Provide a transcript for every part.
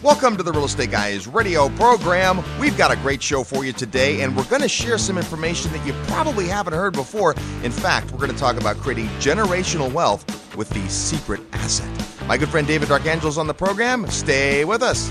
Welcome to the Real Estate Guys radio program. We've got a great show for you today, and we're going to share some information that you probably haven't heard before. In fact, we're going to talk about creating generational wealth with the secret asset. My good friend David D'Arcangelo's on the program. Stay with us.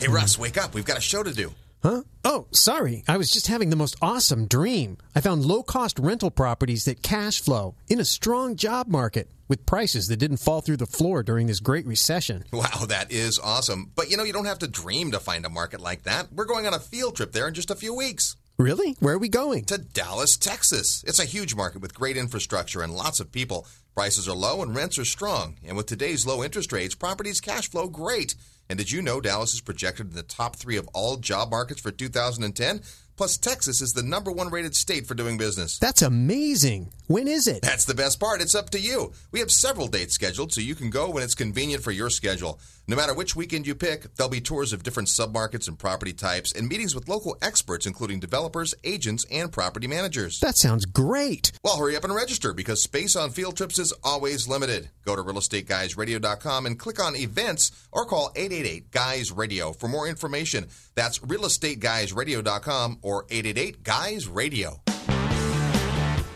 Hey, Russ, wake up. We've got a show to do. Huh? Oh, sorry. I was just having the most awesome dream. I found low cost rental properties that cash flow in a strong job market with prices that didn't fall through the floor during this great recession. Wow, that is awesome. But you know, you don't have to dream to find a market like that. We're going on a field trip there in just a few weeks. Really? Where are we going? To Dallas, Texas. It's a huge market with great infrastructure and lots of people. Prices are low and rents are strong. And with today's low interest rates, properties cash flow great. And did you know Dallas is projected in the top three of all job markets for 2010? Plus, Texas is the number one rated state for doing business. That's amazing. When is it? That's the best part. It's up to you. We have several dates scheduled, so you can go when it's convenient for your schedule. No matter which weekend you pick, there'll be tours of different submarkets and property types and meetings with local experts, including developers, agents, and property managers. That sounds great. Well, hurry up and register because space on field trips is always limited. Go to realestateguysradio.com and click on events or call 888 Guys Radio for more information. That's realestateguysradio.com or 888 Guys Radio.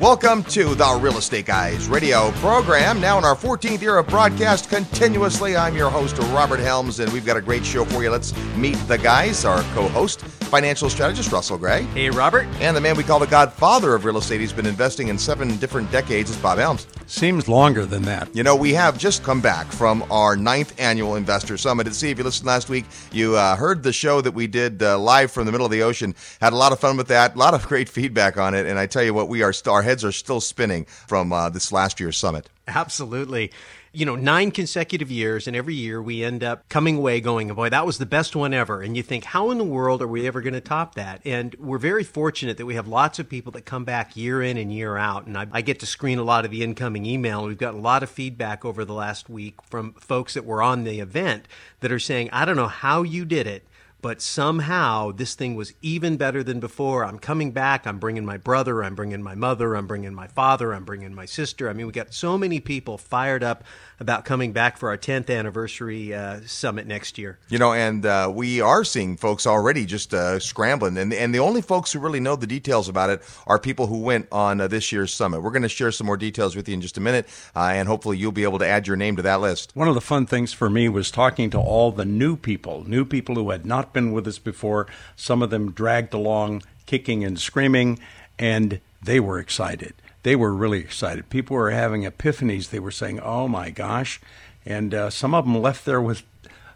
Welcome to the Real Estate Guys radio program. Now in our 14th year of broadcast continuously, I'm your host, Robert Helms, and we've got a great show for you. Let's meet the guys, our co host, financial strategist Russell Gray. Hey, Robert. And the man we call the godfather of real estate. He's been investing in seven different decades. is Bob Helms. Seems longer than that. You know, we have just come back from our ninth annual Investor Summit. And see, if you listened last week, you uh, heard the show that we did uh, live from the middle of the ocean. Had a lot of fun with that, a lot of great feedback on it. And I tell you what, we are our heads are still spinning from uh, this last year's summit. Absolutely you know, nine consecutive years, and every year we end up coming away going, boy, that was the best one ever. And you think, how in the world are we ever going to top that? And we're very fortunate that we have lots of people that come back year in and year out. And I, I get to screen a lot of the incoming email. We've got a lot of feedback over the last week from folks that were on the event that are saying, I don't know how you did it but somehow this thing was even better than before. I'm coming back. I'm bringing my brother. I'm bringing my mother. I'm bringing my father. I'm bringing my sister. I mean, we got so many people fired up about coming back for our 10th anniversary uh, summit next year. You know, and uh, we are seeing folks already just uh, scrambling, and and the only folks who really know the details about it are people who went on uh, this year's summit. We're going to share some more details with you in just a minute, uh, and hopefully you'll be able to add your name to that list. One of the fun things for me was talking to all the new people, new people who had not been with us before. Some of them dragged along, kicking and screaming, and they were excited they were really excited. People were having epiphanies. They were saying, "Oh my gosh!" And uh, some of them left there with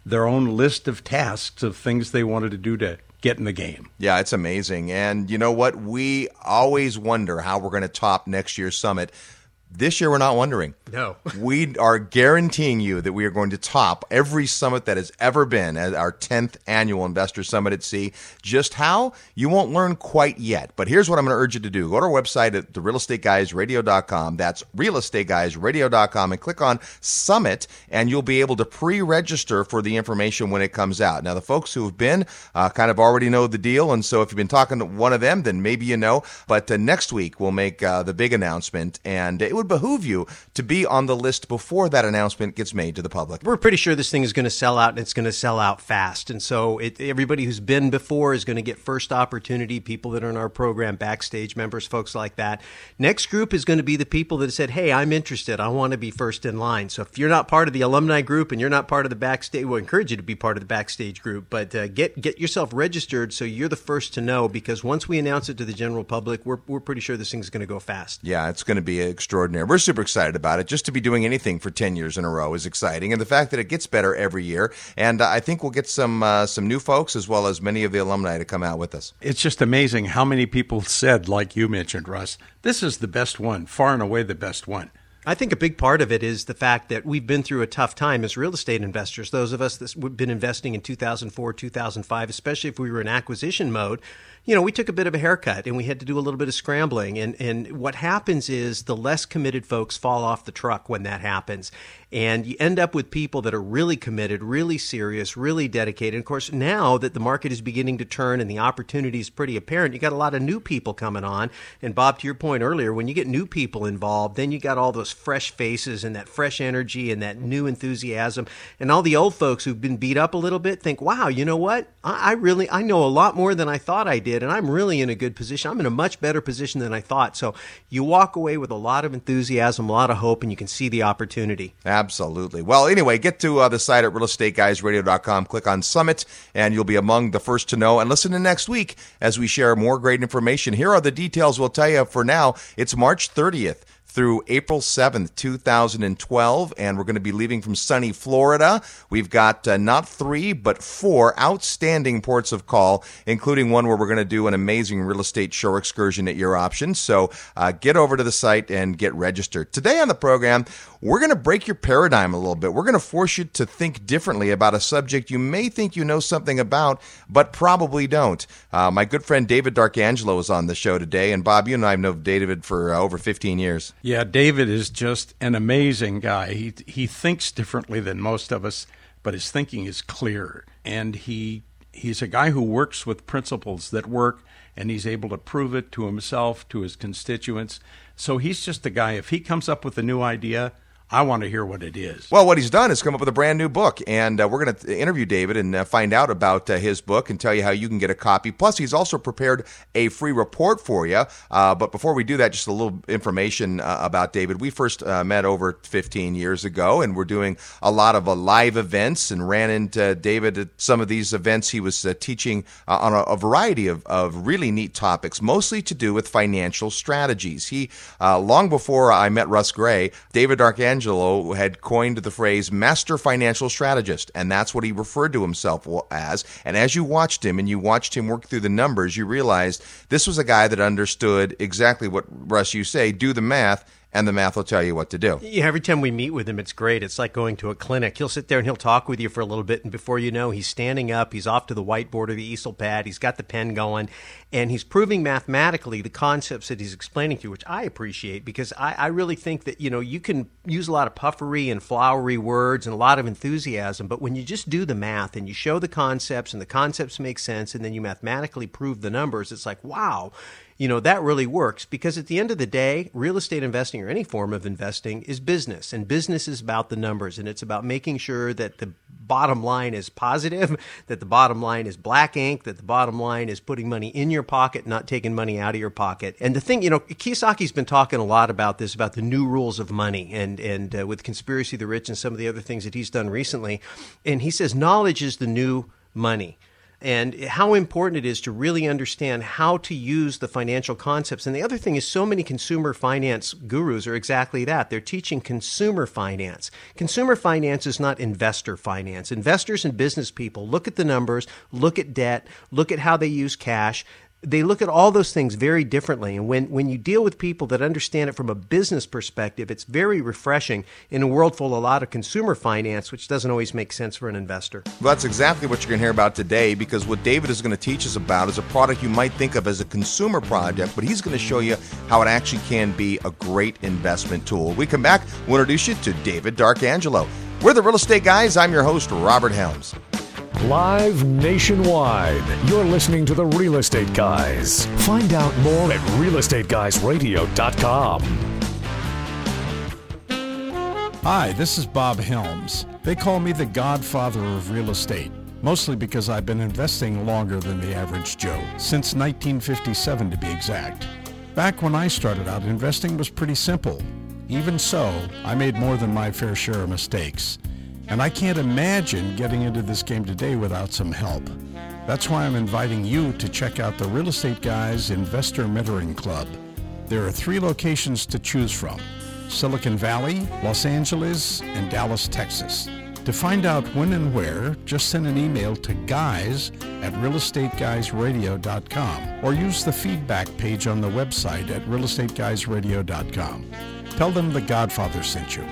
their own list of tasks of things they wanted to do to get in the game. Yeah, it's amazing. And you know what? We always wonder how we're going to top next year's summit. This year, we're not wondering. No. we are guaranteeing you that we are going to top every summit that has ever been at our 10th annual Investor Summit at Sea. Just how? You won't learn quite yet. But here's what I'm going to urge you to do go to our website at therealestateguysradio.com. That's realestateguysradio.com and click on Summit, and you'll be able to pre register for the information when it comes out. Now, the folks who have been uh, kind of already know the deal. And so if you've been talking to one of them, then maybe you know. But uh, next week, we'll make uh, the big announcement, and it would would behoove you to be on the list before that announcement gets made to the public. We're pretty sure this thing is going to sell out and it's going to sell out fast. And so it, everybody who's been before is going to get first opportunity, people that are in our program, backstage members, folks like that. Next group is going to be the people that said, Hey, I'm interested. I want to be first in line. So if you're not part of the alumni group and you're not part of the backstage, we'll encourage you to be part of the backstage group, but uh, get, get yourself registered so you're the first to know because once we announce it to the general public, we're, we're pretty sure this thing's going to go fast. Yeah, it's going to be extraordinary extraordinaire. We're super excited about it. Just to be doing anything for 10 years in a row is exciting. And the fact that it gets better every year. And uh, I think we'll get some, uh, some new folks as well as many of the alumni to come out with us. It's just amazing how many people said, like you mentioned, Russ, this is the best one, far and away the best one. I think a big part of it is the fact that we've been through a tough time as real estate investors. Those of us that have been investing in 2004, 2005, especially if we were in acquisition mode, you know, we took a bit of a haircut and we had to do a little bit of scrambling. And, and what happens is the less committed folks fall off the truck when that happens. And you end up with people that are really committed, really serious, really dedicated. And of course, now that the market is beginning to turn and the opportunity is pretty apparent, you got a lot of new people coming on. And Bob, to your point earlier, when you get new people involved, then you got all those fresh faces and that fresh energy and that new enthusiasm. And all the old folks who've been beat up a little bit think, wow, you know what? I, I really, I know a lot more than I thought I did. And I'm really in a good position. I'm in a much better position than I thought. So you walk away with a lot of enthusiasm, a lot of hope, and you can see the opportunity. Absolutely. Well, anyway, get to uh, the site at realestateguysradio.com, click on Summit, and you'll be among the first to know. And listen to next week as we share more great information. Here are the details we'll tell you for now. It's March 30th through April 7th, 2012. And we're going to be leaving from sunny Florida. We've got uh, not three, but four outstanding ports of call, including one where we're going to do an amazing real estate shore excursion at your option. So uh, get over to the site and get registered. Today on the program, we're going to break your paradigm a little bit. We're going to force you to think differently about a subject you may think you know something about, but probably don't. Uh, my good friend David D'Arcangelo is on the show today. And Bob, you and I have known David for uh, over 15 years. Yeah, David is just an amazing guy. He he thinks differently than most of us, but his thinking is clear, and he he's a guy who works with principles that work, and he's able to prove it to himself, to his constituents. So he's just a guy. If he comes up with a new idea, I want to hear what it is. Well, what he's done is come up with a brand new book, and uh, we're going to interview David and uh, find out about uh, his book and tell you how you can get a copy. Plus, he's also prepared a free report for you. Uh, but before we do that, just a little information uh, about David. We first uh, met over 15 years ago, and we're doing a lot of live events and ran into David at some of these events. He was teaching on a, a, variety of, of really neat topics, mostly to do with financial strategies. He, long before I met Russ Gray, David D'Arcangelo Angelo had coined the phrase master financial strategist, and that's what he referred to himself as. And as you watched him and you watched him work through the numbers, you realized this was a guy that understood exactly what Russ you say, do the math and the math will tell you what to do. Yeah, every time we meet with him, it's great. It's like going to a clinic. He'll sit there and he'll talk with you for a little bit, and before you know, he's standing up, he's off to the whiteboard or the easel pad, he's got the pen going, and he's proving mathematically the concepts that he's explaining to you, which I appreciate because I, I really think that you know you can use a lot of puffery and flowery words and a lot of enthusiasm, but when you just do the math and you show the concepts and the concepts make sense, and then you mathematically prove the numbers, it's like wow you know, that really works because at the end of the day, real estate investing or any form of investing is business. And business is about the numbers and it's about making sure that the bottom line is positive, that the bottom line is black ink, that the bottom line is putting money in your pocket, not taking money out of your pocket. And the thing, you know, Kiyosaki's been talking a lot about this, about the new rules of money and, and uh, with Conspiracy the Rich and some of the other things that he's done recently. And he says knowledge is the new money and how important it is to really understand how to use the financial concepts. And the other thing is, so many consumer finance gurus are exactly that. They're teaching consumer finance. Consumer finance is not investor finance. Investors and business people look at the numbers, look at debt, look at how they use cash they look at all those things very differently. And when, when you deal with people that understand it from a business perspective, it's very refreshing in a world full of a lot of consumer finance, which doesn't always make sense for an investor. Well, that's exactly what you're going to hear about today because what David is going to teach us about is a product you might think of as a consumer project, but he's going to show you how it actually can be a great investment tool. When we come back, we'll introduce you to David D'Arcangelo. We're the Real Estate Guys. I'm your host, Robert Helms. Live nationwide. You're listening to the Real Estate Guys. Find out more at realestateguysradio.com. Hi, this is Bob Helms. They call me the godfather of real estate, mostly because I've been investing longer than the average Joe, since 1957 to be exact. Back when I started out, investing was pretty simple. Even so, I made more than my fair share of mistakes. And I can't imagine getting into this game today without some help. That's why I'm inviting you to check out the Real Estate Guys Investor Mentoring Club. There are three locations to choose from Silicon Valley, Los Angeles, and Dallas, Texas. To find out when and where, just send an email to guys at realestateguysradio.com or use the feedback page on the website at realestateguysradio.com. Tell them the Godfather sent you.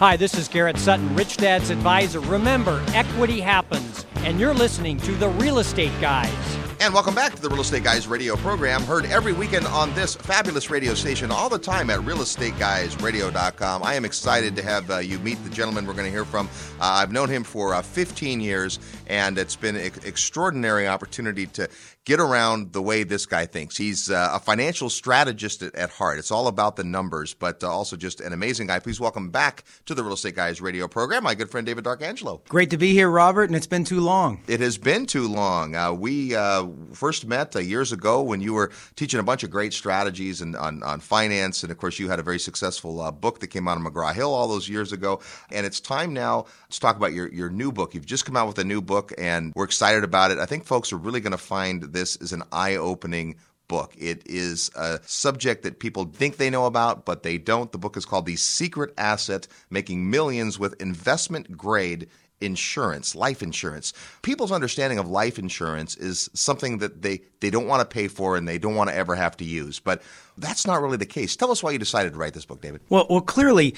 Hi, this is Garrett Sutton, Rich Dad's advisor. Remember, equity happens, and you're listening to the Real Estate Guys. And welcome back to the Real Estate Guys radio program, heard every weekend on this fabulous radio station all the time at realestateguysradio.com. I am excited to have uh, you meet the gentleman we're going to hear from. Uh, I've known him for uh, 15 years, and it's been an extraordinary opportunity to get around the way this guy thinks. He's uh, a financial strategist at, at, heart. It's all about the numbers, but uh, also just an amazing guy. Please welcome back to the Real Estate Guys radio program, my good friend David D'Arcangelo. Great to be here, Robert, and it's been too long. It has been too long. Uh, we uh, first met uh, years ago when you were teaching a bunch of great strategies and, on, on finance, and of course, you had a very successful uh, book that came out of McGraw Hill all those years ago. And it's time now to talk about your, your new book. You've just come out with a new book, and we're excited about it. I think folks are really going to find this is an eye opening book. It is a subject that people think they know about, but they don't. The book is called The Secret Asset Making Millions with Investment Grade insurance, life insurance. People's understanding of life insurance is something that they, they don't want to pay for and they don't want to ever have to use. But that's not really the case. Tell us why you decided to write this book, David. Well, well clearly,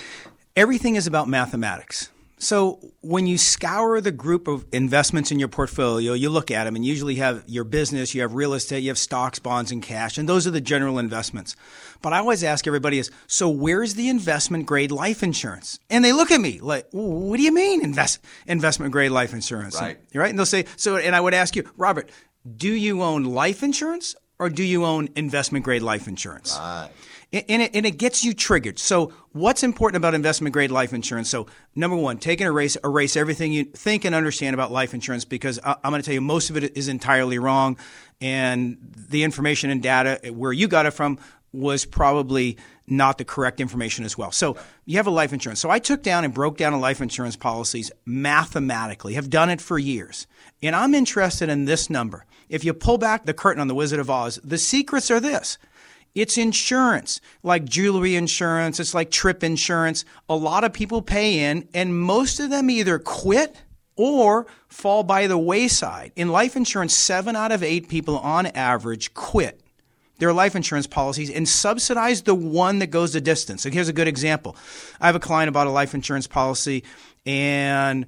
everything is about mathematics. So when you scour the group of investments in your portfolio, you look at them and usually have your business, you have real estate, you have stocks, bonds, and cash, and those are the general investments. But I always ask everybody is, so where's the investment grade life insurance? And they look at me like, what do you mean invest, investment grade life insurance? Right. And, right. And they'll say, so, and I would ask you, Robert, do you own life insurance or do you own investment grade life insurance? Right and it, and it gets you triggered. So, what's important about investment grade life insurance? So, number one, take and erase erase everything you think and understand about life insurance because I, I'm going to tell you most of it is entirely wrong, and the information and data where you got it from was probably not the correct information as well. So you have a life insurance. So I took down and broke down a life insurance policies mathematically. Have done it for years. And I'm interested in this number. If you pull back the curtain on the Wizard of Oz, the secrets are this. It's insurance, like jewelry insurance, it's like trip insurance. A lot of people pay in, and most of them either quit or fall by the wayside. In life insurance, seven out of eight people on average quit their life insurance policies and subsidize the one that goes the distance. So here's a good example. I have a client about a life insurance policy, and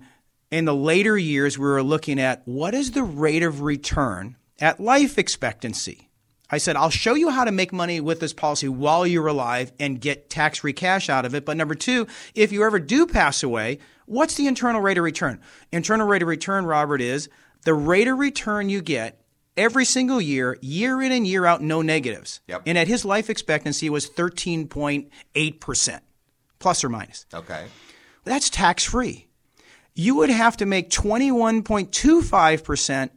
in the later years, we were looking at what is the rate of return at life expectancy. I said, I'll show you how to make money with this policy while you're alive and get tax free cash out of it. But number two, if you ever do pass away, what's the internal rate of return? Internal rate of return, Robert, is the rate of return you get every single year, year in and year out, no negatives. Yep. And at his life expectancy was 13.8%, plus or minus. Okay. That's tax free. You would have to make 21.25%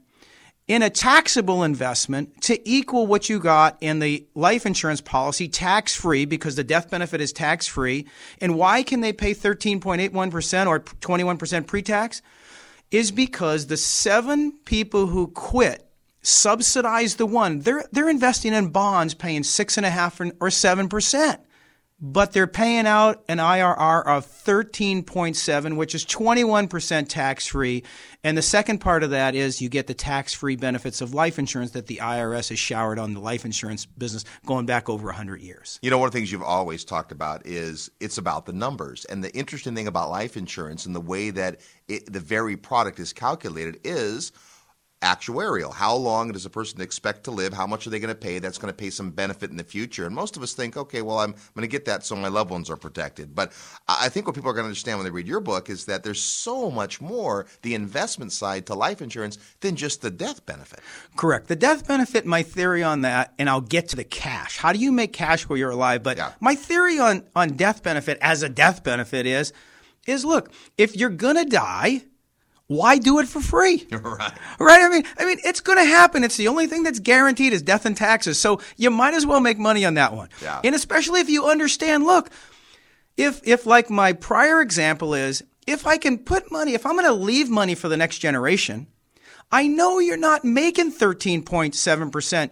in a taxable investment to equal what you got in the life insurance policy tax free because the death benefit is tax free. And why can they pay 13.81% or 21% pre tax? Is because the seven people who quit subsidize the one. They're, they're investing in bonds paying six and a half or seven percent but they're paying out an IRR of 13.7, which is 21% tax free. And the second part of that is you get the tax free benefits of life insurance that the IRS has showered on the life insurance business going back over 100 years. You know, one of the things you've always talked about is it's about the numbers. And the interesting thing about life insurance and the way that it, the very product is calculated is – actuarial. How long does a person expect to live? How much are they going to pay? That's going to pay some benefit in the future. And most of us think, okay, well, I'm going to get that so my loved ones are protected. But I think what people are going to understand when they read your book is that there's so much more the investment side to life insurance than just the death benefit. Correct. The death benefit, my theory on that, and I'll get to the cash. How do you make cash while you're alive? But yeah. my theory on, on death benefit as a death benefit is, is look, if you're going to die – why do it for free? Right. Right. I mean, I mean, it's going to happen. It's the only thing that's guaranteed is death and taxes. So you might as well make money on that one. Yeah. And especially if you understand, look, if, if like my prior example is, if I can put money, if I'm going to leave money for the next generation, I know you're not making 13.7%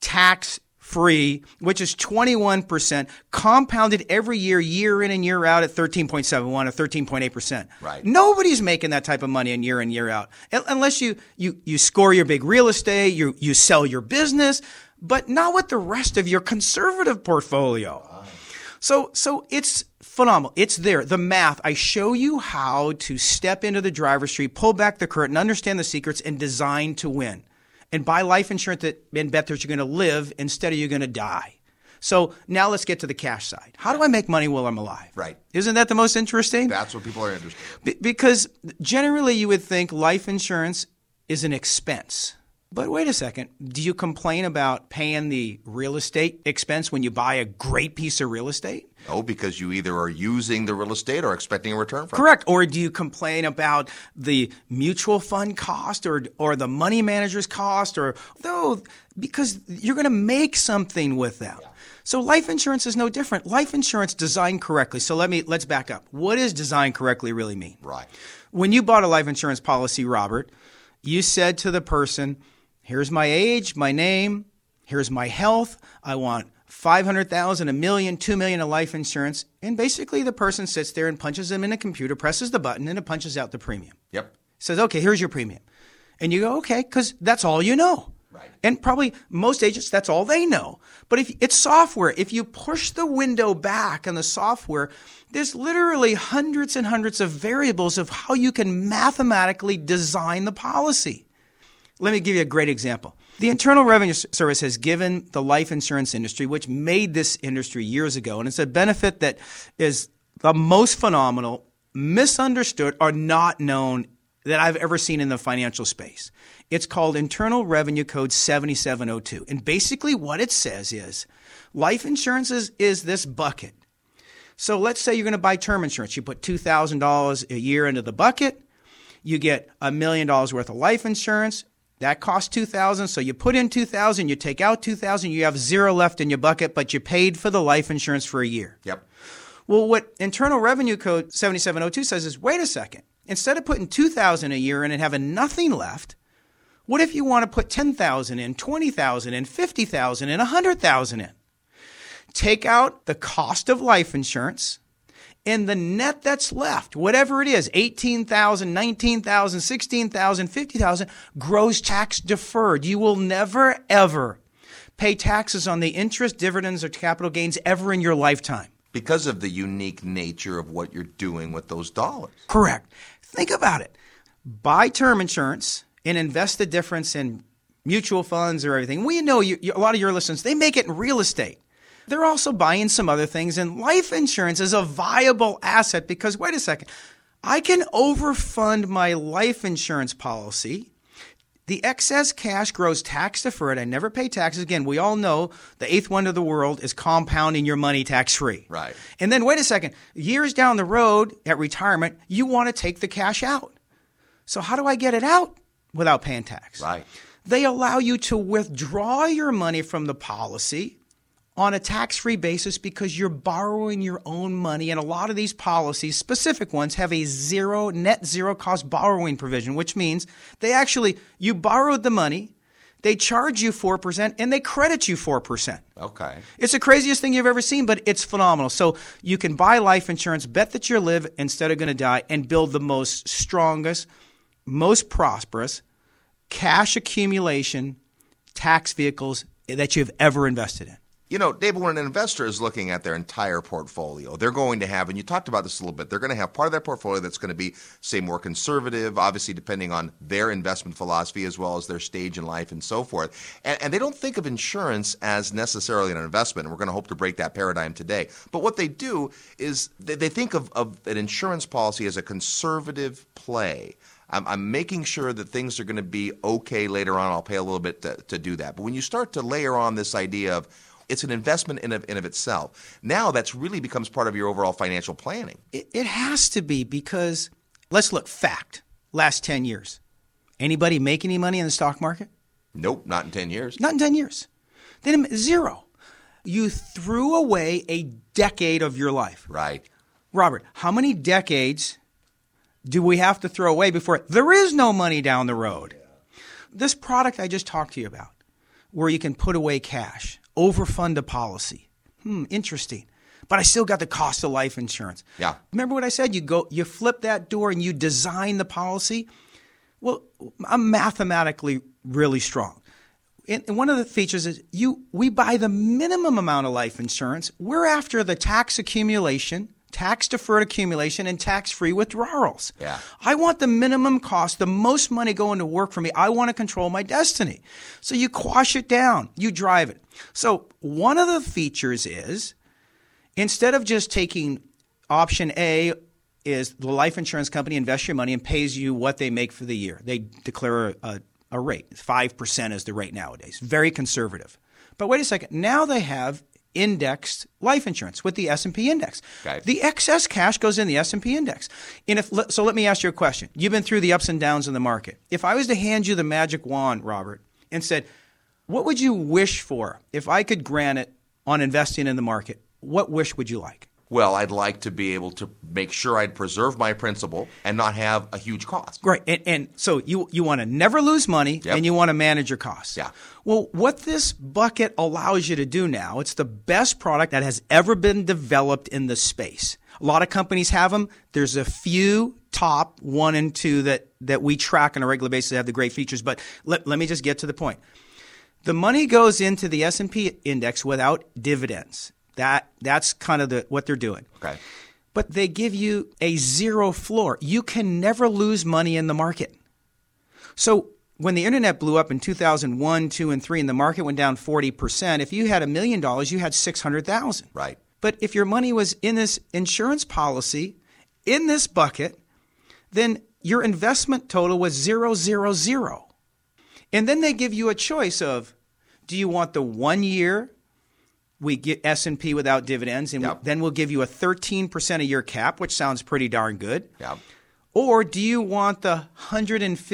tax free, which is 21%, compounded every year, year in and year out at 13.71 or 13.8%. Right. Nobody's making that type of money in year in, year out. Unless you, you, you score your big real estate, you, you sell your business, but not with the rest of your conservative portfolio. Uh-huh. So, so it's phenomenal. It's there. The math. I show you how to step into the driver's seat, pull back the curtain, understand the secrets, and design to win. And buy life insurance that, and bet that you're going to live instead of you're going to die. So now let's get to the cash side. How do I make money while I'm alive? Right. Isn't that the most interesting? That's what people are interested in. Be- because generally you would think life insurance is an expense. But wait a second. Do you complain about paying the real estate expense when you buy a great piece of real estate? No, because you either are using the real estate or expecting a return from Correct. Or do you complain about the mutual fund cost or or the money manager's cost or though because you're going to make something with them. So life insurance is no different. Life insurance designed correctly. So let me let's back up. What does designed correctly really mean? Right. When you bought a life insurance policy, Robert, you said to the person, "Here's my age, my name, here's my health. I want 500,000, a million, 2 million of life insurance." And basically the person sits there and punches them in a computer, presses the button and it punches out the premium. Yep. Says, "Okay, here's your premium." And you go, "Okay, cuz that's all you know." Right. And probably most agents, that's all they know. But if it's software, if you push the window back on the software, there's literally hundreds and hundreds of variables of how you can mathematically design the policy. Let me give you a great example. The Internal Revenue Service has given the life insurance industry, which made this industry years ago, and it's a benefit that is the most phenomenal, misunderstood, or not known that I've ever seen in the financial space. It's called Internal Revenue Code 7702. And basically, what it says is life insurance is, is this bucket. So let's say you're going to buy term insurance. You put $2,000 a year into the bucket. You get a million dollars worth of life insurance. That costs 2000 so you put in 2000 you take out 2000 you have zero left in your bucket, but you paid for the life insurance for a year. Yep. Well, what Internal Revenue Code 7702 says is wait a second. Instead of putting 2000 a year in and having nothing left, what if you want to put 10,000 in, 20,000 in, 50,000 in, 100,000 in? Take out the cost of life insurance and the net that's left, whatever it is, 18,000, 19,000, 16,000, 50,000, grows tax deferred. You will never ever pay taxes on the interest, dividends, or capital gains ever in your lifetime. Because of the unique nature of what you're doing with those dollars. Correct. Think about it. Buy term insurance and invest the difference in mutual funds or everything. We know you, you, a lot of your listeners, they make it in real estate. They're also buying some other things, and life insurance is a viable asset because, wait a second, I can overfund my life insurance policy. The excess cash grows tax deferred. I never pay taxes. Again, we all know the eighth wonder of the world is compounding your money tax free. Right. And then, wait a second, years down the road at retirement, you want to take the cash out. So, how do I get it out without paying tax? Right. They allow you to withdraw your money from the policy on a tax free basis because you're borrowing your own money. And a lot of these policies, specific ones, have a zero, net zero cost borrowing provision, which means they actually, you borrowed the money, they charge you 4%, and they credit you 4%. Okay. It's the craziest thing you've ever seen, but it's phenomenal. So you can buy life insurance, bet that you live instead of going to die, and build the most strongest, most prosperous cash accumulation tax vehicles that you've ever invested in. You know, David, when an investor is looking at their entire portfolio, they're going to have, and you talked about this a little bit, they're going to have part of their portfolio that's going to be, say, more conservative, obviously depending on their investment philosophy as well as their stage in life and so forth. And, and they don't think of insurance as necessarily an investment, and we're going to hope to break that paradigm today. But what they do is they, they think of, of an insurance policy as a conservative play. I'm, I'm, making sure that things are going to be okay later on. I'll pay a little bit to, to do that. But when you start to layer on this idea of it's an investment in of, in of itself, now that's really becomes part of your overall financial planning. It, it has to be because let's look fact. Last ten years, anybody make any money in the stock market? Nope, not in ten years. Not in ten years. Then zero. You threw away a decade of your life. Right. Robert, how many decades do we have to throw away before there is no money down the road? This product I just talked to you about, where you can put away cash, overfund a policy. Hmm, interesting. But I still got the cost of life insurance. Yeah. Remember what I said? You go, you flip that door and you design the policy. Well, I'm mathematically really strong. And one of the features is you we buy the minimum amount of life insurance. We're after the tax accumulation tax deferred accumulation and tax free withdrawals. Yeah. I want the minimum cost, the most money going to work for me. I want to control my destiny. So you quash it down, you drive it. So one of the features is instead of just taking option A is the life insurance company invests your money and pays you what they make for the year. They declare a, a, a rate. 5% is the rate nowadays. Very conservative. But wait a second. Now they have indexed life insurance with the S&P index. Okay. The excess cash goes in the S&P index. And if so let me ask you a question. You've been through the ups and downs in the market. If I was to hand you the magic wand, Robert, and said, "What would you wish for if I could grant it on investing in the market?" What wish would you like? Well, I'd like to be able to make sure I'd preserve my principal and not have a huge cost. Right. And, and so you, you want to never lose money Yep. and you want to manage your costs. Yeah. Well, what this bucket allows you to do now, it's the best product that has ever been developed in the space. A lot of companies have them. There's a few top one and two that, that we track on a regular basis that have the great features. But let, let me just get to the point. The money goes into the S&P index without dividends. That, that's kind of the, what they're doing Okay. but they give you a zero floor. You can never lose money in the market. So when the internet blew up in 2001, 2 and 3 and the market went down 40%, if you had a million dollars, you had 600,000. Right. But if your money was in this insurance policy in this bucket, then your investment total was zero zero zero. And then they give you a choice of do you want the 1 year we get S&P without dividends and Yep. then we'll give you a 13% a year cap, which sounds pretty darn good. Yeah. Or do you want the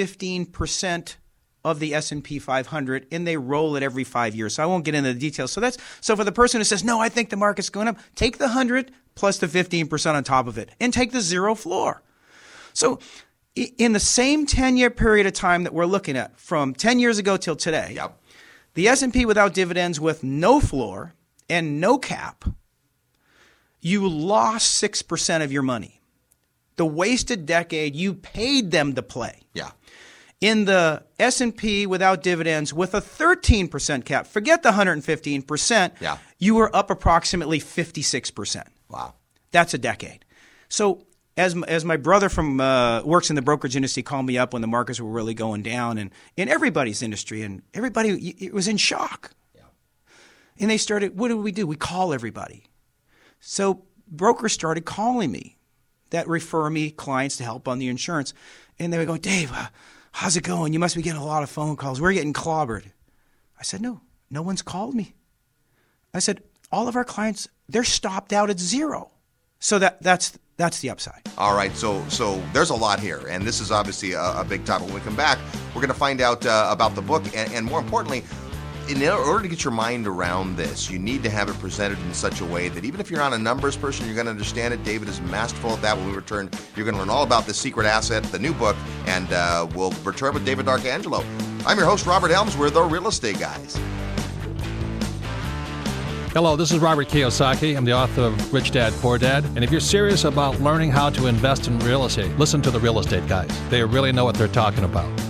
115% of the S&P 500 and they roll it every 5 years. So I won't get into the details. So that's so for the person who says, "No, I think the market's going up." Take the 100 plus the 15% on top of it and take the zero floor. So in the same 10-year period of time that we're looking at from 10 years ago till today, Yep. the S&P without dividends with no floor and no cap, you lost 6% of your money. The wasted decade you paid them to play. Yeah. In the S&P without dividends with a 13% cap, forget the 115%, Yeah. you were up approximately 56%. Wow. That's a decade. So as as my brother from uh, works in the brokerage industry called me up when the markets were really going down, and in everybody's industry, and everybody it was in shock. And they started. What do we do? We call everybody. So brokers started calling me that refer me clients to help on the insurance, and they would go, Dave, uh, how's it going? You must be getting a lot of phone calls. We're getting clobbered. I said, No, no one's called me. I said, all of our clients, they're stopped out at zero. So that that's that's the upside. All right, so so there's a lot here, and this is obviously a, a big topic. When we come back, we're going to find out uh, about the book, and, and more importantly, in order to get your mind around this, you need to have it presented in such a way that even if you're not a numbers person, you're going to understand it. David is masterful at that. When we return, you're going to learn all about the secret asset, the new book, and uh, we'll return with David D'Arcangelo. I'm your host, Robert Helms. We're the Real Estate Guys. Hello, this is Robert Kiyosaki. I'm the author of Rich Dad Poor Dad. And if you're serious about learning how to invest in real estate, listen to the real estate guys. They really know what they're talking about.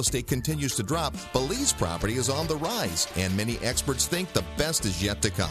estate continues to drop, Belize property is on the rise, and many experts think the best is yet to come.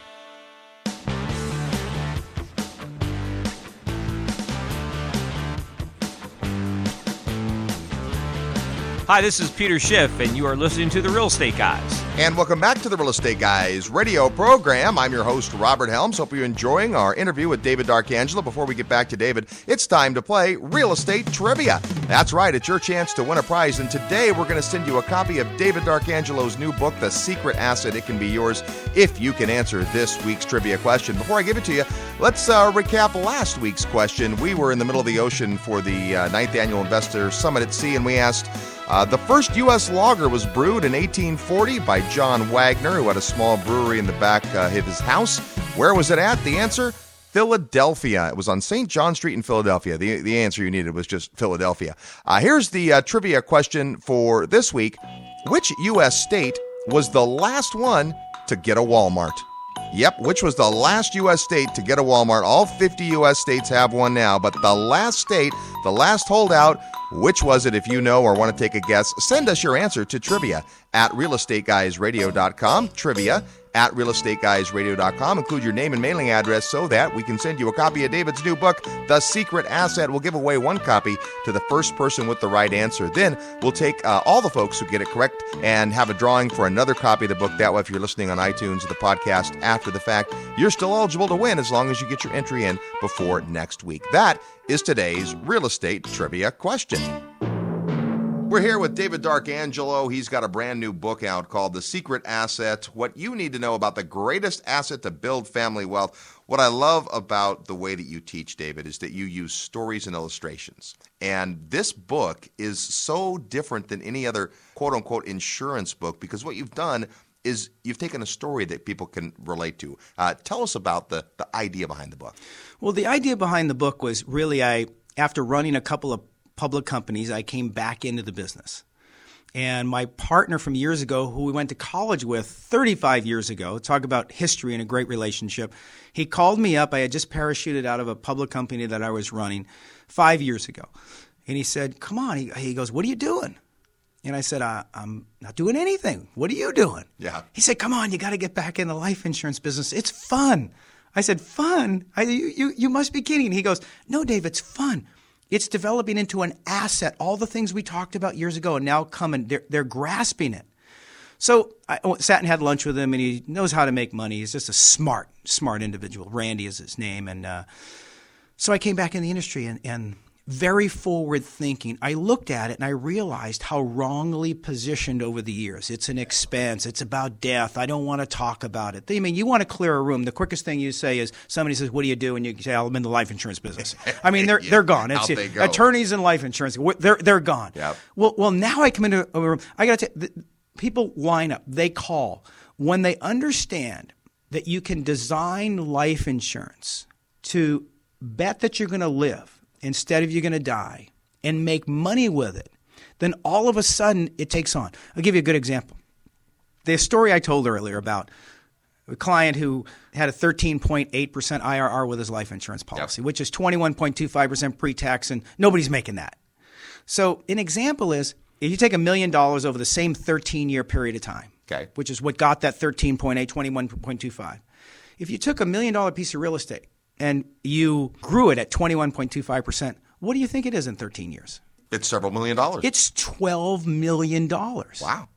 Hi, this is Peter Schiff, and you are listening to The Real Estate Guys. And welcome back to the Real Estate Guys radio program. I'm your host, Robert Helms. Hope you're enjoying our interview with David D'Arcangelo. Before we get back to David, it's time to play Real Estate Trivia. That's right, it's your chance to win a prize. And today we're going to send you a copy of David D'Arcangelo's new book, The Secret Asset. It can be yours if you can answer this week's trivia question. Before I give it to you, let's uh, recap last week's question. We were in the middle of the ocean for the uh, ninth annual Investor Summit at Sea, and we asked, uh, the first U.S. lager was brewed in 1840 by John Wagner, who had a small brewery in the back uh, of his house. Where was it at? The answer Philadelphia. It was on St. John Street in Philadelphia. The, the answer you needed was just Philadelphia. Uh, here's the uh, trivia question for this week Which U.S. state was the last one to get a Walmart? Yep, which was the last U.S. state to get a Walmart. All 50 U.S. states have one now, but the last state, the last holdout, which was it? If you know or want to take a guess, send us your answer to trivia at realestateguysradio.com. Trivia at realestateguysradio.com. Include your name and mailing address so that we can send you a copy of David's new book, The Secret Asset. We'll give away one copy to the first person with the right answer. Then we'll take uh, all the folks who get it correct and have a drawing for another copy of the book. That way, if you're listening on iTunes or the podcast after the fact, you're still eligible to win as long as you get your entry in before next week. That is today's real estate trivia question. We're here with David D'Arcangelo. He's got a brand new book out called The Secret Asset What You Need to Know About the Greatest Asset to Build Family Wealth. What I love about the way that you teach, David, is that you use stories and illustrations. And this book is so different than any other quote unquote insurance book because what you've done is you've taken a story that people can relate to. Uh, tell us about the, the idea behind the book. Well, the idea behind the book was really I, after running a couple of public companies, I came back into the business. And my partner from years ago, who we went to college with 35 years ago, talk about history and a great relationship, he called me up. I had just parachuted out of a public company that I was running five years ago. And he said, Come on. He, he goes, What are you doing? And I said, I, am not doing anything. What are you doing? Yeah. He said, Come on, you got to get back in the life insurance business. It's fun. I said, Fun? I, you, you, you must be kidding. He goes, No, Dave, it's fun. It's developing into an asset. All the things we talked about years ago and now coming, they're, they're grasping it. So I sat and had lunch with him, and he knows how to make money. He's just a smart, smart individual. Randy is his name. And uh, so I came back in the industry, and, and very forward thinking. I looked at it and I realized how wrongly positioned over the years. It's an expense. It's about death. I don't want to talk about it. I mean, you want to clear a room. The quickest thing you say is somebody says, "What do you do?" and you say, "I'm in the life insurance business." I mean, they're Yeah, they're gone. It's they go. attorneys and life insurance. They're they're gone. Yep. Well, well, now I come into a room. I got to tell you, people line up. They call when they understand that you can design life insurance to bet that you're going to live instead of you're going to die and make money with it, then all of a sudden it takes on. I'll give you a good example. The story I told earlier about a client who had a 13.8% IRR with his life insurance policy, which is 21.25% pre tax, and nobody's making that. So, an example is if you take a million dollars over the same 13 year period of time, Okay. which is what got that 13.8, 21.25. If you took a million dollar piece of real estate and you grew it at 21.25%, what do you think it is in 13 years? It's several million dollars. It's $12 million. wow.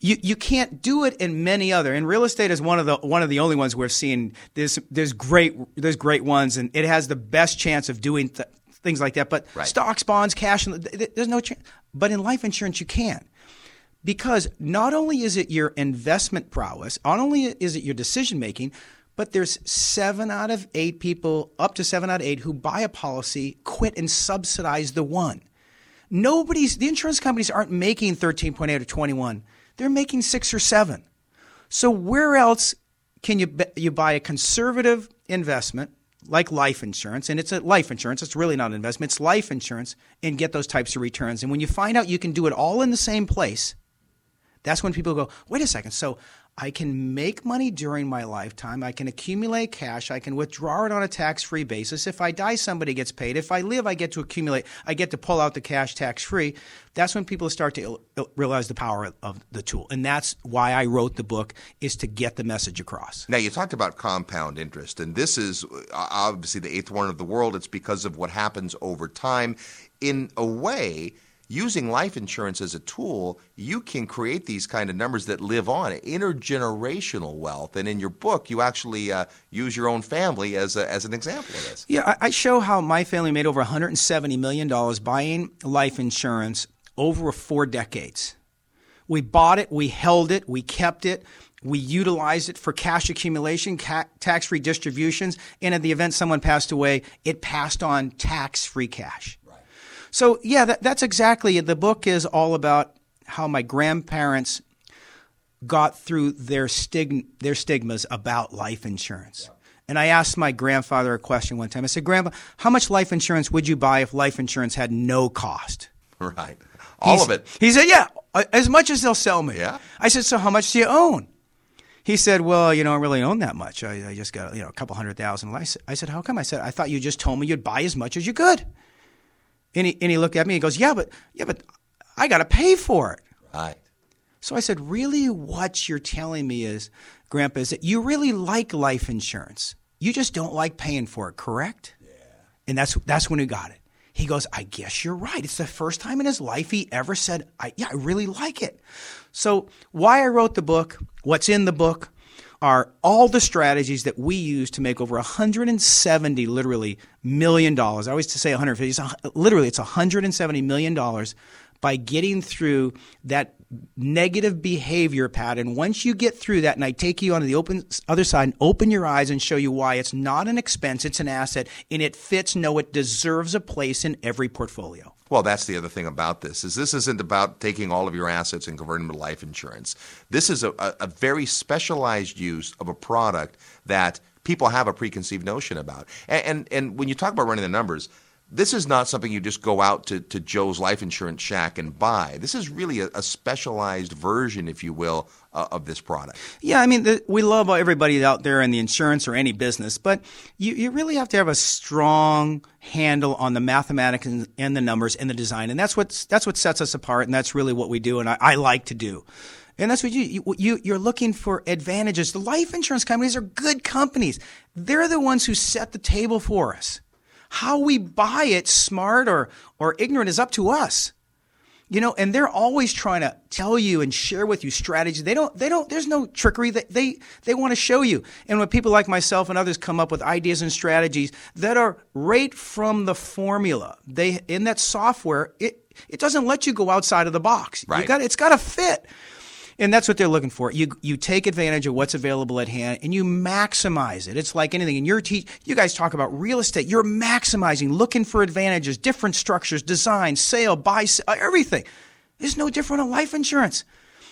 You, you can't do it in many other. And real estate is one of the one of the only ones we're seeing. There's there's great there's great ones, and it has the best chance of doing th- things like that. But Right. stocks, bonds, cash, and th- th- there's no chance. But in life insurance, you can because not only is it your investment prowess, not only is it your decision making, but there's seven out of eight people, up to seven out of eight, who buy a policy, quit, and subsidize the one. Nobody's the insurance companies aren't making 13.8 or 21. They're making 6 or 7. So where else can you you buy a conservative investment like life insurance and it's a life insurance it's really not an investment it's life insurance and get those types of returns and when you find out you can do it all in the same place that's when people go, wait a second. So I can make money during my lifetime. I can accumulate cash. I can withdraw it on a tax free basis. If I die, somebody gets paid. If I live, I get to accumulate. I get to pull out the cash tax free. That's when people start to realize the power of the tool. And that's why I wrote the book is to get the message across. Now, you talked about compound interest, and this is uh, obviously the eighth one of the world. It's because of what happens over time. In a way, using life insurance as a tool, you can create these kind of numbers that live on intergenerational wealth. And in your book, you actually uh, use your own family as a, as an example of this. Yeah, I, I show how my family made over 170 million dollars buying life insurance over four decades. We bought it, we held it, we kept it. We utilized it for cash accumulation, ca- tax free distributions, and in the event someone passed away, it passed on tax free cash. So, yeah, that, that's exactly it. The book is all about how my grandparents got through their, stig- their stigmas about life insurance. And I asked my grandfather a question one time. I said, Grandpa, how much life insurance would you buy if life insurance had no cost? Right. All He's- of it. He said, Yeah, uh, as much as they'll sell me. Yeah. I said, So how much do you own? He said, Well, you don't really own that much. I, I just got you know a couple hundred thousand. I said, How come? I said, I thought you just told me you'd buy as much as you could. And he, and he looked at me and he goes, Yeah, but yeah, but I got to pay for it. Right. So I said, Really, what you're telling me is, Grandpa, is that you really like life insurance. You just don't like paying for it, correct? Yeah. And that's that's when he got it. He goes, I guess you're right. It's the first time in his life he ever said, I, Yeah, I really like it. So, why I wrote the book, what's in the book, are all the strategies that we use to make over 170 literally million dollars. I always say 150. It's literally, it's 170 million dollars by getting through that negative behavior pattern. Once you get through that, and I take you on the open other side and open your eyes and show you why it's not an expense, it's an asset, and it fits. No, it deserves a place in every portfolio. Well, that's the other thing about this is this isn't about taking all of your assets and converting them to life insurance. This is a, a, very specialized use of a product that people have a preconceived notion about. And, and and when you talk about running the numbers, this is not something you just go out to, to Joe's life insurance shack and buy. This is really a, a specialized version, if you will, uh, of this product. Yeah, I mean, the, we love everybody out there in the insurance or any business, but you, you really have to have a strong handle on the mathematics and, and the numbers and the design, and that's what that's what sets us apart, and that's really what we do, and I, I like to do. And that's what you, you, you you're looking for advantages. The life insurance companies are good companies. They're the ones who set the table for us. How we buy it, smart or or ignorant, is up to us. You know, and they're always trying to tell you and share with you strategies. They don't, they don't, there's no trickery. They, they, they want to show you. And when people like myself and others come up with ideas and strategies that are right from the formula, they, in that software, it, it doesn't let you go outside of the box. Right. You got, it's got to fit. And that's what they're looking for. You you take advantage of what's available at hand and you maximize it. It's like anything. And your te- you guys talk about real estate. You're maximizing, looking for advantages, different structures, design, sale, buy, sell, uh, everything. It's no different on life insurance.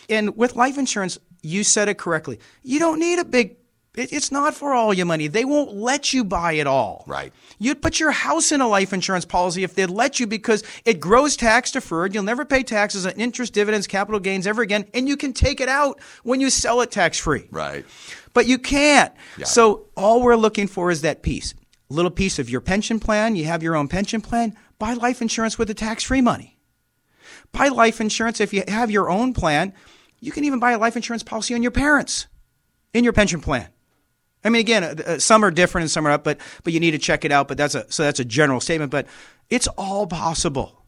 And with life insurance, you said it correctly. You don't need a big. It, it's not for all your money. They won't let you buy it all. Right. You'd put your house in a life insurance policy if they'd let you because it grows tax deferred. You'll never pay taxes on interest, dividends, capital gains ever again, and you can take it out when you sell it tax free. Right. But you can't. Yeah. So all we're looking for is that piece. Little piece of your pension plan. You have your own pension plan. Buy life insurance with the tax free money. Buy life insurance if you have your own plan. You can even buy a life insurance policy on your parents in your pension plan. I mean, again, uh, uh, some are different and some are up, but but you need to check it out. But that's a so that's a general statement. But it's all possible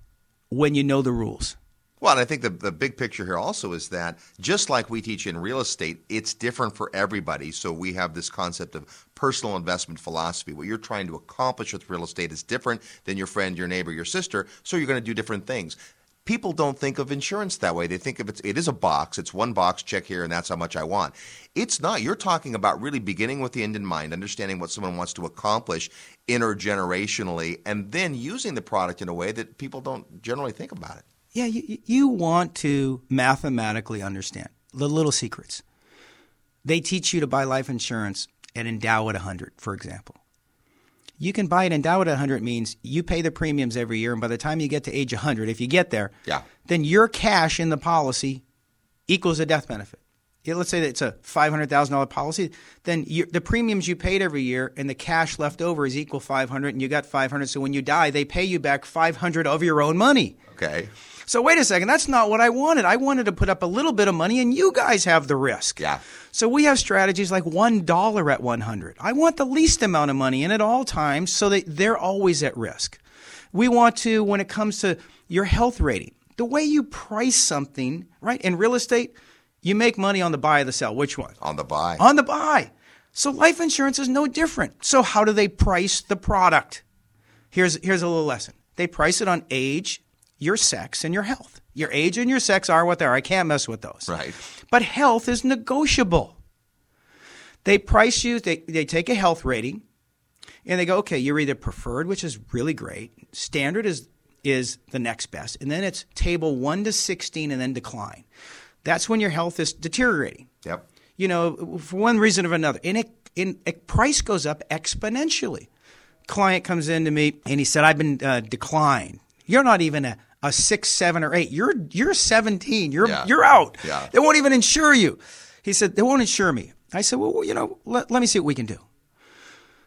when you know the rules. Well, and I think the, the big picture here also is that just like we teach in real estate, it's different for everybody. So we have this concept of personal investment philosophy. What you're trying to accomplish with real estate is different than your friend, your neighbor, your sister. So you're going to do different things. People don't think of insurance that way. They think of it's it is a box. It's one box, check here, and that's how much I want. It's not. You're talking about really beginning with the end in mind, understanding what someone wants to accomplish intergenerationally, and then using the product in a way that people don't generally think about it. Yeah, you, you want to mathematically understand the little secrets. They teach you to buy life insurance and endow at 100, for example. You can buy it endow at 100 means you pay the premiums every year, and by the time you get to age 100, if you get there, Yeah. then your cash in the policy equals a death benefit. Let's say that it's a $500,000 policy, then you, the premiums you paid every year and the cash left over is equal 500 and you got 500 so when you die they pay you back 500 of your own money. Okay. So wait a second, that's not what I wanted. I wanted to put up a little bit of money and you guys have the risk. Yeah. So we have strategies like $1 at 100. I want the least amount of money in at all times so that they're always at risk. We want to, when it comes to your health rating, the way you price something, right? In real estate, you make money on the buy or the sell. Which one? On the buy. On the buy. So life insurance is no different. So how do they price the product? Here's here's a little lesson. They price it on age, your sex, and your health. Your age and your sex are what they are. I can't mess with those. Right. But health is negotiable. They price you, they, they take a health rating, and they go, okay, you're either preferred, which is really great. Standard is is the next best. And then it's table one to sixteen and then decline. That's when your health is deteriorating. Yep. You know, for one reason or another. And it price goes up exponentially. Client comes in to me and he said, I've been uh, declined. You're not even a, a six, seven, or eight. You're you're 17. You're Yeah. you're out. Yeah. They won't even insure you. He said, they won't insure me. I said, well, you know, let, let me see what we can do.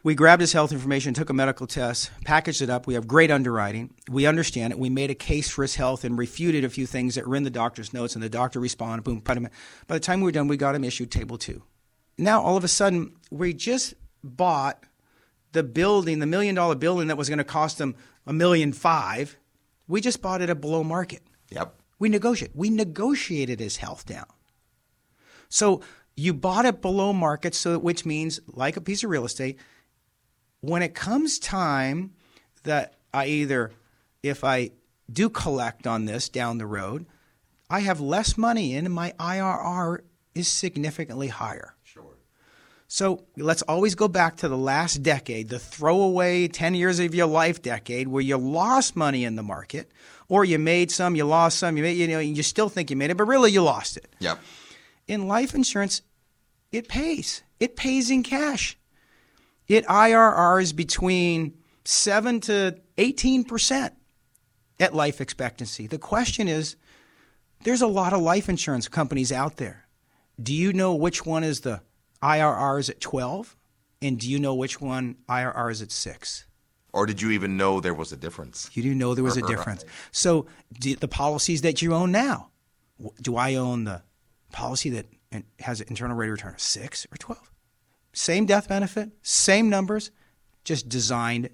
We grabbed his health information, took a medical test, packaged it up. We have great underwriting. We understand it. We made a case for his health and refuted a few things that were in the doctor's notes, and the doctor responded. Boom, put him in. By the time we were done, we got him issued table two. Now, all of a sudden, we just bought the building, the million dollar building that was going to cost him a million five. We just bought it at below market. Yep. We negotiate. We negotiated his health down. So you bought it below market, so which means like a piece of real estate, when it comes time that I either if I do collect on this down the road, I have less money in and my IRR is significantly higher. So let's always go back to the last decade, the throwaway 10 years of your life decade where you lost money in the market or you made some, you lost some, you made, you know, you still think you made it, but really you lost it. Yep. In life insurance, it pays. It pays in cash. It IRRs between 7 to 18% at life expectancy. The question is there's a lot of life insurance companies out there. Do you know which one is the IRR is at 12? And do you know which one IRR is at 6? Or did you even know there was a difference? You do know there was a difference. So, the policies that you own now, do I own the policy that has an internal rate of return of 6 or 12? Same death benefit, same numbers, just designed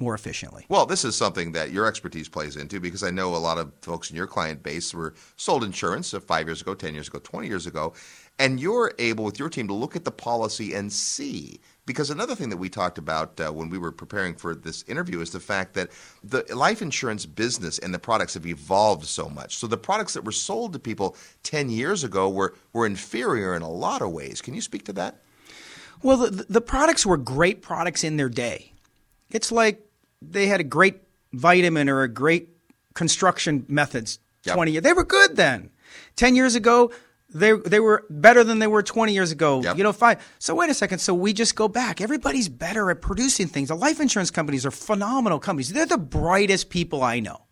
more efficiently. Well, this is something that your expertise plays into because I know a lot of folks in your client base were sold insurance uh, five years ago, 10 years ago, 20 years ago. And you're able with your team to look at the policy and see. Because another thing that we talked about uh, when we were preparing for this interview is the fact that the life insurance business and the products have evolved so much. So the products that were sold to people 10 years ago were, were inferior in a lot of ways. Can you speak to that? Well, the, the products were great products in their day. It's like they had a great vitamin or a great construction methods Yep. 20 years. They were good then. 10 years ago, they, they were better than they were 20 years ago. Yep. You know, five. So wait a second. So we just go back. Everybody's better at producing things. The life insurance companies are phenomenal companies. They're the brightest people I know.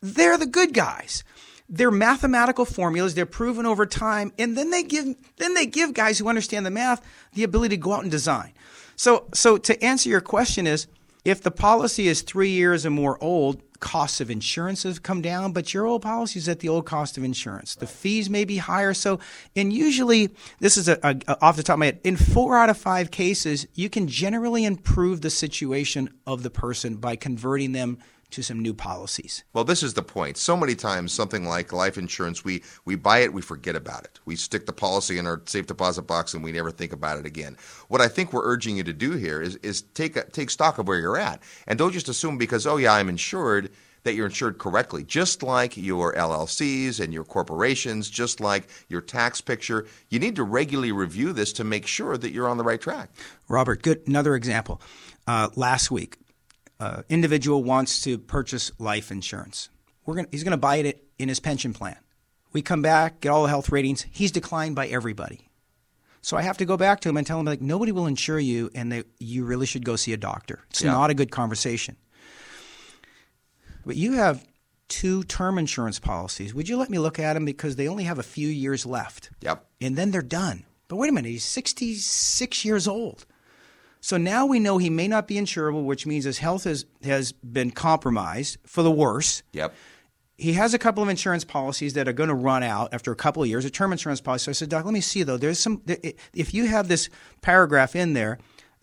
They're the good guys. They're mathematical formulas. They're proven over time, and then they give then they give guys who understand the math the ability to go out and design. So, so to answer your question is, if the policy is three years or more old, costs of insurance have come down, but your old policy is at the old cost of insurance. The fees may be higher. So, and usually, this is a, a, off the top of my head. In four out of five cases, you can generally improve the situation of the person by converting them to some new policies. Well, this is the point. So many times, something like life insurance, we, we buy it, we forget about it. We stick the policy in our safe deposit box and we never think about it again. What I think we're urging you to do here is, is take, a, take stock of where you're at. And don't just assume because, oh, yeah, I'm insured, that you're insured correctly. Just like your LLCs and your corporations, just like your tax picture, you need to regularly review this to make sure that you're on the right track. Robert, good. Another example. Uh, last week, uh, individual wants to purchase life insurance. We're gonna, he's going to buy it in his pension plan. We come back, get all the health ratings. He's declined by everybody. So I have to go back to him and tell him like nobody will insure you, and that you really should go see a doctor. It's Yeah. not a good conversation. But you have two term insurance policies. Would you let me look at them because they only have a few years left? Yep. and then they're done. But wait a minute, he's 66 years old. So now we know he may not be insurable, which means his health has, has been compromised for the worse. Yep. He has a couple of insurance policies that are going to run out after a couple of years, a term insurance policy. So I said, Doc, let me see though. There's some, if you have this paragraph in there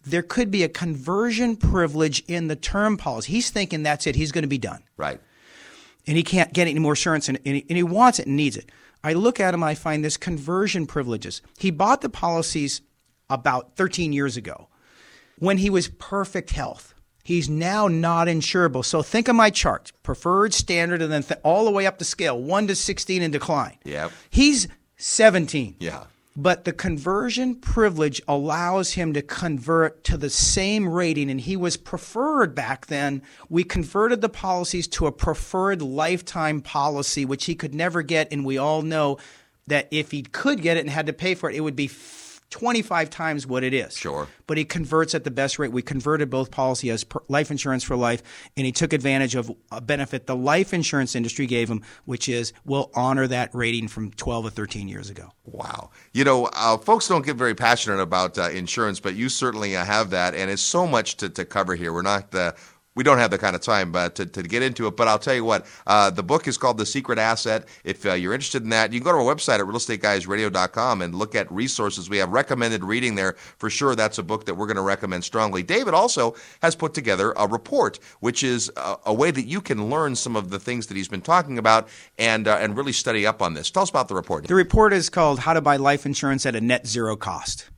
there could be a conversion privilege in the term policy. He's thinking that's it. He's going to be done. Right. And he can't get any more insurance and, and, he, and he wants it and needs it. I look at him I find this conversion privileges. He bought the policies about 13 years ago when he was perfect health. He's now not insurable. So think of my chart preferred, standard, and then th- all the way up the scale 1 to 16 in decline. Yep. He's 17. Yeah. But the conversion privilege allows him to convert to the same rating, and he was preferred back then. We converted the policies to a preferred lifetime policy, which he could never get. And we all know that if he could get it and had to pay for it, it would be 25 times what it is. Sure. But he converts at the best rate. We converted both policy as life insurance for life, and he took advantage of a benefit the life insurance industry gave him, which is we'll honor that rating from 12 or 13 years ago. Wow. You know, uh, folks don't get very passionate about uh, insurance, but you certainly uh, have that, and it's so much to, to cover here. We're not uh, we don't have the kind of time uh, to, to get into it. But I'll tell you what, uh, the book is called The Secret Asset. If uh, you're interested in that, you can go to our website at realestateguysradio.com and look at resources. We have recommended reading there for sure. That's a book that we're going to recommend strongly. David also has put together a report, which is a, a way that you can learn some of the things that he's been talking about and uh, and really study up on this. Tell us about the report. The report is called How to Buy Life Insurance at a Net Zero Cost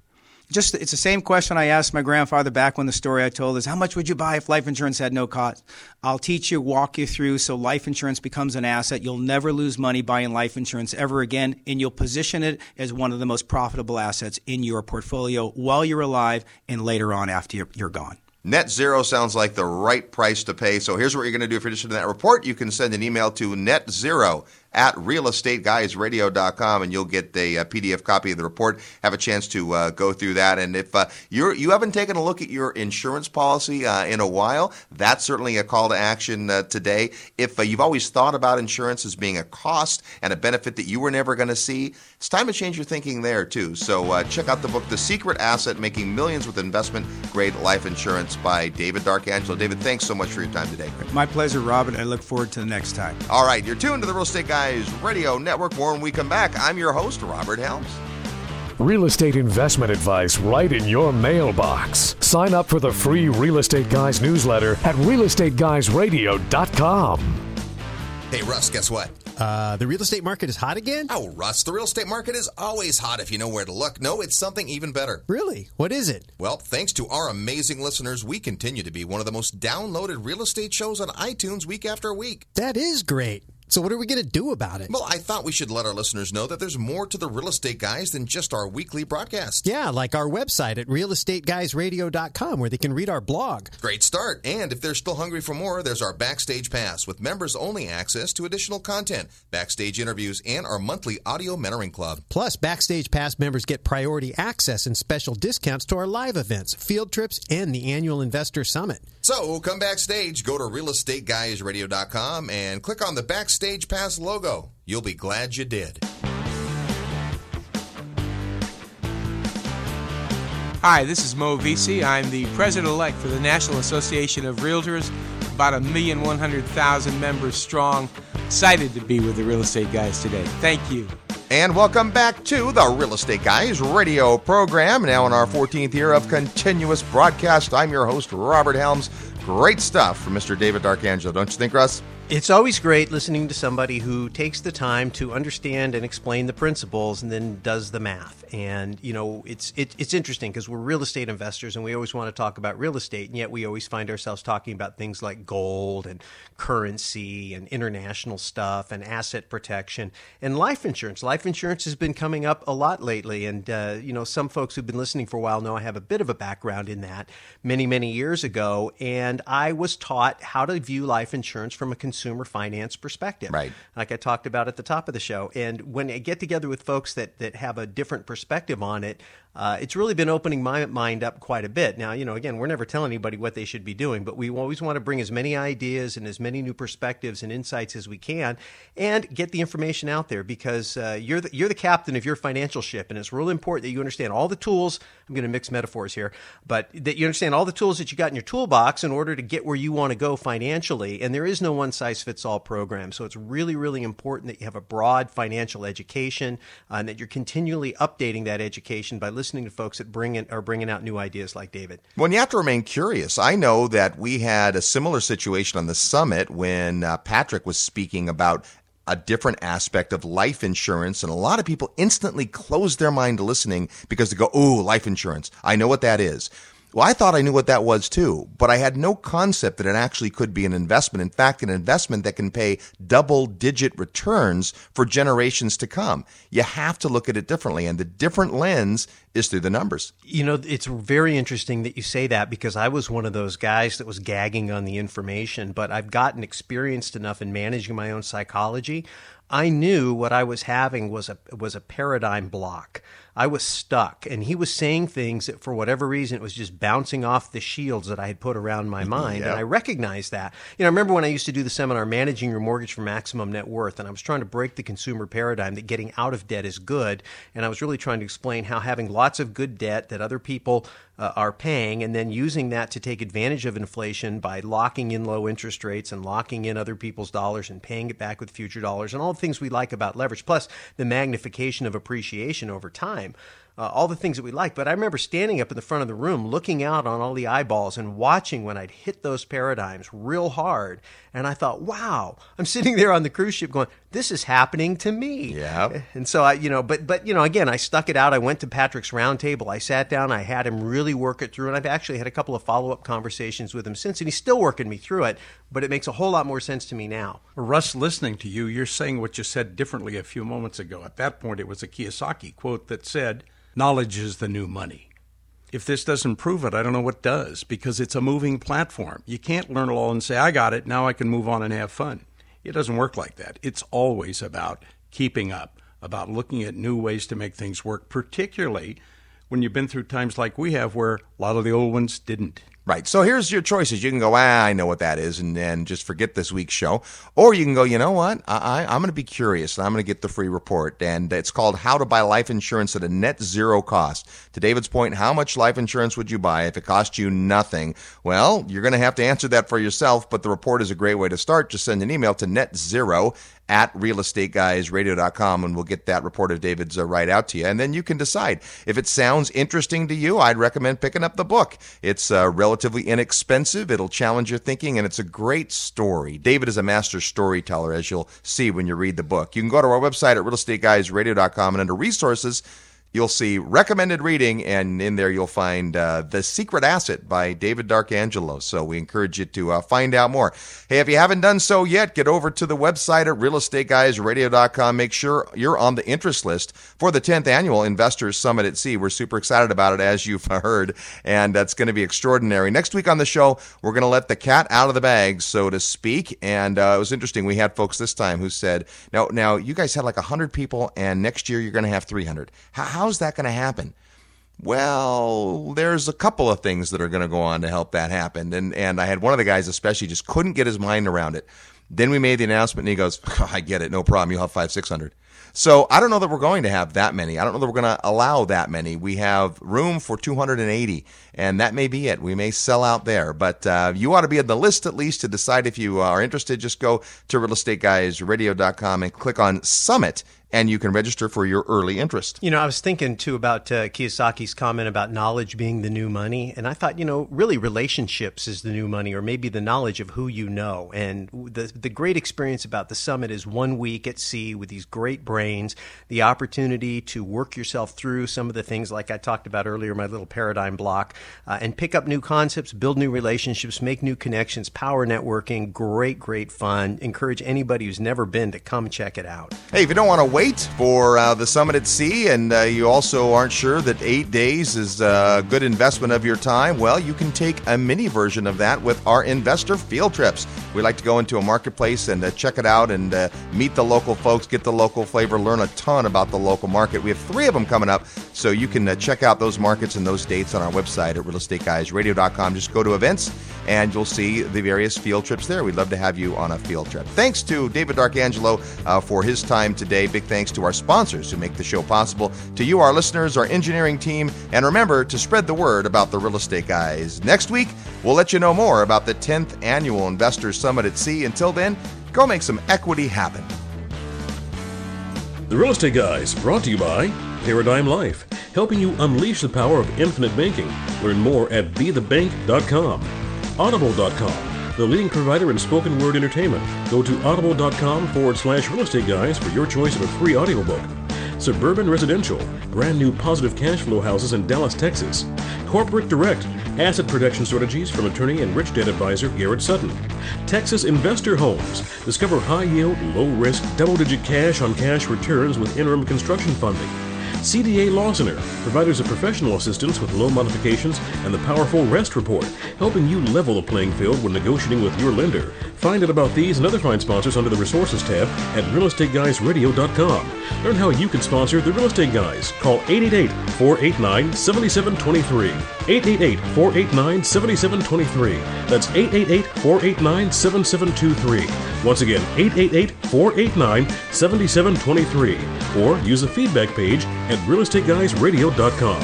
just it's the same question I asked my grandfather back when the story I told is how much would you buy if life insurance had no cost? I'll teach you, walk you through so life insurance becomes an asset. You'll never lose money buying life insurance ever again, and you'll position it as one of the most profitable assets in your portfolio while you're alive and later on after you're, gone. Net zero sounds like the right price to pay. So here's what you're going to do if you're interested in that report. You can send an email to net zero at realestateguysradio.com and you'll get a, a, PDF copy of the report. Have a chance to uh, go through that. And if uh, you're, you haven't taken a look at your insurance policy uh, in a while, that's certainly a call to action uh, today. If uh, you've always thought about insurance as being a cost and a benefit that you were never going to see, it's time to change your thinking there too. So uh, check out the book, The Secret Asset Making Millions with Investment Grade Life Insurance by David D'Arcangelo. David, thanks so much for your time today. My pleasure, Robin. I look forward to the next time. All right, you're tuned to the Real Estate Guy Guys Radio Network. More when we come back. I'm your host, Robert Helms. Real estate investment advice right in your mailbox. Sign up for the free Real Estate Guys newsletter at realestateguysradio.com. Hey, Russ, guess what? Uh, the real estate market is hot again? Oh, Russ, the real estate market is always hot if you know where to look. No, it's something even better. Really? What is it? Well, thanks to our amazing listeners, we continue to be one of the most downloaded real estate shows on iTunes week after week. That is great. So, what are we going to do about it? Well, I thought we should let our listeners know that there's more to the real estate guys than just our weekly broadcast. Yeah, like our website at realestateguysradio.com where they can read our blog. Great start. And if they're still hungry for more, there's our Backstage Pass with members only access to additional content, backstage interviews, and our monthly audio mentoring club. Plus, Backstage Pass members get priority access and special discounts to our live events, field trips, and the annual Investor Summit. So, come backstage, go to realestateguysradio.com and click on the Backstage Pass logo. You'll be glad you did. Hi, this is Moe Veissi. I'm the president elect for the National Association of Realtors, about a million one hundred thousand members strong. Excited to be with the real estate guys today. Thank you. And welcome back to the Real Estate Guys radio program. Now, in our 14th year of continuous broadcast, I'm your host, Robert Helms. Great stuff from Mr. David D'Arcangelo, don't you think, Russ? It's always great listening to somebody who takes the time to understand and explain the principles and then does the math. And you know, it's it, it's interesting because we're real estate investors and we always want to talk about real estate, and yet we always find ourselves talking about things like gold and currency and international stuff and asset protection and life insurance. Life insurance has been coming up a lot lately, and uh, you know, some folks who've been listening for a while know I have a bit of a background in that many many years ago, and I was taught how to view life insurance from a consumer finance perspective. Right. Like I talked about at the top of the show. And when I get together with folks that, that have a different perspective on it, uh, it's really been opening my mind up quite a bit. Now, you know, again, we're never telling anybody what they should be doing, but we always want to bring as many ideas and as many new perspectives and insights as we can, and get the information out there because uh, you're the, you're the captain of your financial ship, and it's really important that you understand all the tools. I'm going to mix metaphors here, but that you understand all the tools that you got in your toolbox in order to get where you want to go financially. And there is no one size fits all program, so it's really really important that you have a broad financial education uh, and that you're continually updating that education by listening listening to folks that bring in, are bringing out new ideas like David. Well, you have to remain curious. I know that we had a similar situation on the summit when uh, Patrick was speaking about a different aspect of life insurance, and a lot of people instantly close their mind to listening because they go, "Oh, life insurance! I know what that is." Well, I thought I knew what that was too, but I had no concept that it actually could be an investment. In fact, an investment that can pay double digit returns for generations to come. You have to look at it differently, and the different lens is through the numbers. You know, it's very interesting that you say that because I was one of those guys that was gagging on the information, but I've gotten experienced enough in managing my own psychology. I knew what I was having was a was a paradigm block. I was stuck, and he was saying things that, for whatever reason, it was just bouncing off the shields that I had put around my mm-hmm, mind, Yep. and I recognized that. You know, I remember when I used to do the seminar, "Managing Your Mortgage for Maximum Net Worth," and I was trying to break the consumer paradigm that getting out of debt is good, and I was really trying to explain how having lots of good debt that other people uh, are paying, and then using that to take advantage of inflation by locking in low interest rates and locking in other people's dollars and paying it back with future dollars, and all the things we like about leverage, plus the magnification of appreciation over time. Uh, all the things that we like. But I remember standing up in the front of the room, looking out on all the eyeballs and watching when I'd hit those paradigms real hard. And I thought, wow, I'm sitting there on the cruise ship going, this is happening to me. Yeah. And so I, you know, but but you know, again, I stuck it out. I went to Patrick's roundtable. I sat down. I had him really work it through, and I've actually had a couple of follow up conversations with him since, and he's still working me through it. But it makes a whole lot more sense to me now. Russ, listening to you, you're saying what you said differently a few moments ago. At that point, it was a Kiyosaki quote that said, Knowledge is the new money. If this doesn't prove it, I don't know what does, because it's a moving platform. You can't learn it all and say, I got it, now I can move on and have fun. It doesn't work like that. It's always about keeping up, about looking at new ways to make things work, particularly when you've been through times like we have where a lot of the old ones didn't. Right. So here's your choices. You can go, ah, I know what that is, and, and just forget this week's show. Or you can go, you know what? I, I, I'm going to be curious, and I'm going to get the free report. And it's called How to Buy Life Insurance at a Net Zero Cost. To David's point, how much life insurance would you buy if it cost you nothing? Well, you're going to have to answer that for yourself, but the report is a great way to start. Just send an email to net zero at realestateguysradio.com and we'll get that report of David's uh, right out to you. And then you can decide. If it sounds interesting to you, I'd recommend picking up the book. It's uh, relatively inexpensive, it'll challenge your thinking, and it's a great story. David is a master storyteller, as you'll see when you read the book. You can go to our website at realestateguysradio.com and under resources, You'll see recommended reading, and in there you'll find uh, The Secret Asset by David D'Arcangelo. So we encourage you to uh, find out more. Hey, if you haven't done so yet, get over to the website at realestateguysradio.com. Make sure you're on the interest list for the 10th annual Investors Summit at Sea. We're super excited about it, as you've heard, and that's going to be extraordinary. Next week on the show, we're going to let the cat out of the bag, so to speak. And uh, it was interesting. We had folks this time who said, "Now, now you guys had like 100 people, and next year you're going to have 300. How, how's that going to happen?" Well, there's a couple of things that are going to go on to help that happen. And and I had one of the guys especially just couldn't get his mind around it. Then we made the announcement and he goes, I get it, no problem. You'll have five, six hundred. So I don't know that we're going to have that many. I don't know that we're going to allow that many. We have room for 280, and that may be it. We may sell out there, but uh, you ought to be on the list at least to decide if you are interested. Just go to realestateguysradio.com and click on Summit, and you can register for your early interest. You know, I was thinking too about uh, Kiyosaki's comment about knowledge being the new money, and I thought, you know, really relationships is the new money, or maybe the knowledge of who you know. And the the great experience about the summit is one week at sea with these great brains, the opportunity to work yourself through some of the things like I talked about earlier, my little paradigm block, uh, and pick up new concepts, build new relationships, make new connections, power networking. Great, great fun. Encourage anybody who's never been to come check it out. Hey, if you don't want to wait for uh, the summit at sea and uh, you also aren't sure that eight days is a good investment of your time, well, you can take a mini version of that with our investor field trips. We like to go into a marketplace and uh, check it out and uh, meet the local folks, get the local flavor, learn a ton about the local market. We have three of them coming up, so you can uh, check out those markets and those dates on our website at realestateguysradio.com. Just go to events and you'll see the various field trips there. We'd love to have you on a field trip. Thanks to David D'Arcangelo uh, for his time today. Big thanks to our sponsors who make the show possible, to you, our listeners, our engineering team, and remember to spread the word about the real estate guys. Next week, we'll let you know more about the 10th annual Investors Summit at Sea. Until then, go make some equity happen. The Real Estate Guys, brought to you by Paradigm Life, helping you unleash the power of infinite banking. Learn more at bethebank.com. Audible.com, the leading provider in spoken word entertainment. Go to audible.com forward slash real estate guys for your choice of a free audiobook. Suburban Residential, brand new positive cash flow houses in Dallas, Texas. Corporate Direct, asset protection strategies from attorney and rich dad advisor Garrett Sutton. Texas Investor Homes, discover high yield, low risk, double digit cash on cash returns with interim construction funding. CDA Lawsoner, providers of professional assistance with loan modifications and the powerful REST report, helping you level the playing field when negotiating with your lender. Find out about these and other fine sponsors under the Resources tab at realestateguysradio.com. Learn how you can sponsor the Real Estate Guys. Call 888-489-7723. 888-489-7723. That's 888-489-7723. Once again, 888-489-7723. Or use the feedback page at realestateguysradio.com.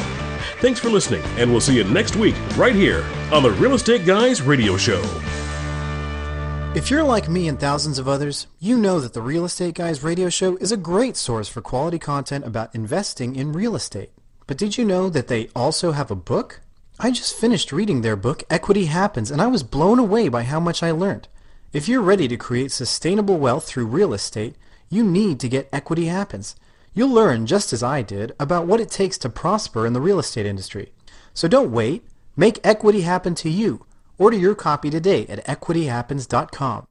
Thanks for listening, and we'll see you next week right here on the Real Estate Guys Radio Show. If you're like me and thousands of others, you know that the Real Estate Guys radio show is a great source for quality content about investing in real estate. But did you know that they also have a book? I just finished reading their book, Equity Happens, and I was blown away by how much I learned. If you're ready to create sustainable wealth through real estate, you need to get Equity Happens. You'll learn, just as I did, about what it takes to prosper in the real estate industry. So don't wait. Make equity happen to you. Order your copy today at equityhappens.com.